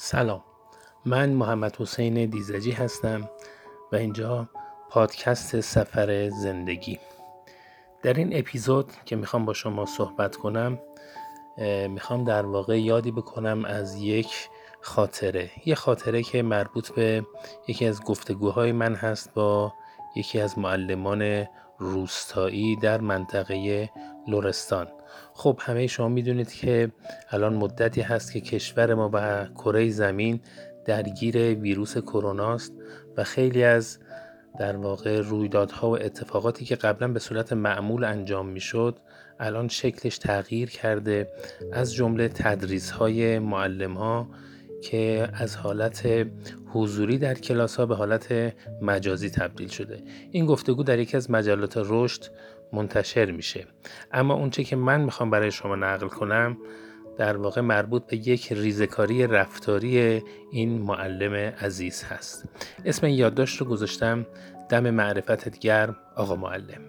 سلام. من محمد حسین دیزجی هستم و اینجا پادکست سفر زندگی. در این اپیزود که می‌خوام با شما صحبت کنم می‌خوام در واقع یادی بکنم از یک خاطره. یه خاطره که مربوط به یکی از گفتگوهای من هست با یکی از معلمان روستایی در منطقه لورستان خب همه شما می‌دونید که الان مدتی هست که کشور ما و کره زمین درگیر ویروس کرونا است و خیلی از در واقع رویدادها و اتفاقاتی که قبلا به صورت معمول انجام می‌شد الان شکلش تغییر کرده. از جمله تدریس های معلم ها که از حالت حضوری در کلاس ها به حالت مجازی تبدیل شده. این گفتگو در یکی از مجلات رشد منتشر میشه. اما اونچه که من می‌خوام برای شما نقل کنم در واقع مربوط به یک ریزکاری رفتاری این معلم عزیز هست. اسم این یادداشت رو گذاشتم دم معرفتت گرم آقا معلم.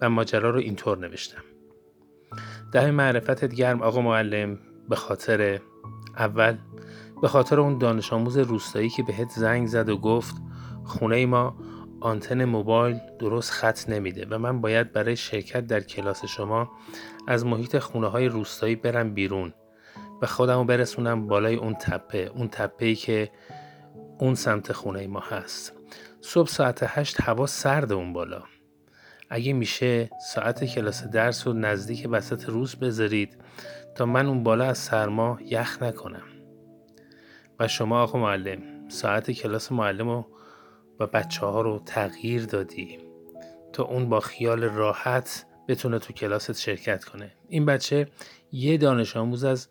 و ماجرا رو اینطور نوشتم. دم معرفتت گرم آقا معلم به خاطر اول به خاطر اون دانش آموز روستایی که بهت زنگ زد و گفت خونه ما آنتن موبایل درست خط نمیده و من باید برای شرکت در کلاس شما از محیط خونه های روستایی برم بیرون و خودمو برسونم بالای اون تپه اون تپه ای که اون سمت خونه ما هست. صبح ساعت هشت هوا سرد اون بالا. اگه میشه ساعت کلاس درس رو نزدیک وسط روز بذارید تا من اون بالا از سرما یخ نکنم. و شما آقا معلم ساعت کلاس معلم رو و بچه ها رو تغییر دادی. تا اون با خیال راحت بتونه تو کلاست شرکت کنه. این بچه یه دانش آموز از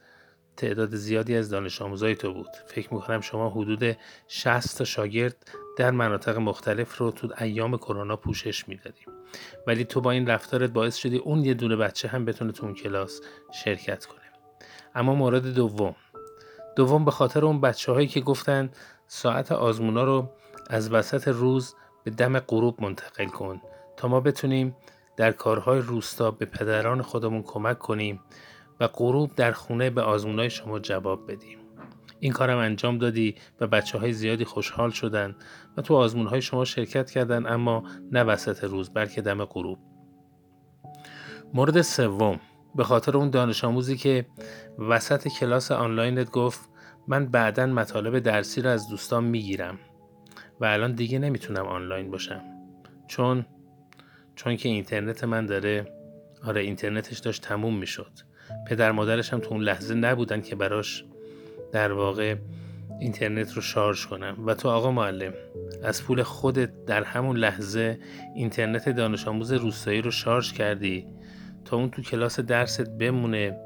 تعداد زیادی از دانش آموزای تو بود. فکر می‌کنم شما حدود 60 تا شاگرد در مناطق مختلف رو تو ایام کرونا پوشش می‌دادی. ولی تو با این رفتارت باعث شدی اون یه دونه بچه هم بتونه تو اون کلاس شرکت کنه. اما مورد دوم دوم به خاطر اون بچه هایی که گفتن ساعت آزمونا رو از وسط روز به دم غروب منتقل کن تا ما بتونیم در کارهای روستا به پدران خودمون کمک کنیم و غروب در خونه به آزمونای شما جواب بدیم. این کارم انجام دادی و بچه های زیادی خوشحال شدن و تو آزمون های شما شرکت کردن اما نه وسط روز بلکه دم غروب. مورد سوم. به خاطر اون دانش آموزی که وسط کلاس آنلاینت گفت من بعدا مطالب درسی رو از دوستان می‌گیرم و الان دیگه نمی‌تونم آنلاین باشم. چون چون که اینترنت من داره آره اینترنتش داشت تموم می‌شد. پدر مادرش هم تو اون لحظه نبودن که براش در واقع اینترنت رو شارژ کنن. و تو آقا معلم از پول خودت در همون لحظه اینترنت دانش آموز روستایی رو شارژ کردی تا اون تو کلاس درست بمونه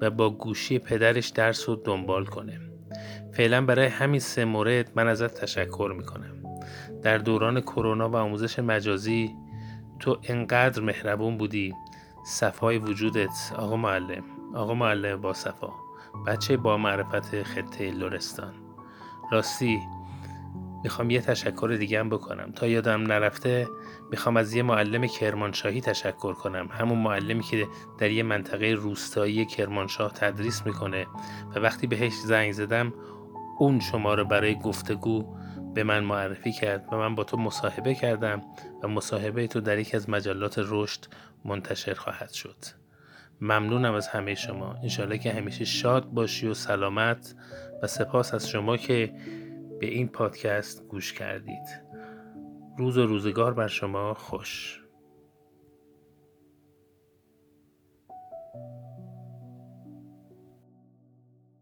و با گوشی پدرش درس رو دنبال کنه. فعلا برای همین سه مورد من ازت تشکر می‌کنم. در دوران کرونا و آموزش مجازی تو انقدر مهربون بودی. صفای وجودت آقا معلم آقا معلم با صفا. بچه با معرفت خطه لورستان راستی می‌خوام یه تشکر دیگه هم بکنم. تا یادم نرفته می‌خوام از یه معلم کرمانشاهی تشکر کنم. همون معلمی که در یه منطقه روستایی کرمانشاه تدریس می‌کنه و وقتی بهش زنگ زدم اون شما رو برای گفتگو به من معرفی کرد و من با تو مصاحبه کردم و مصاحبه تو در یکی از مجلات رشد منتشر خواهد شد. ممنونم از همه شما. انشالله که همیشه شاد باشی و سلامت و سپاس از شما که به این پادکست گوش کردید. روز و روزگار بر شما خوش.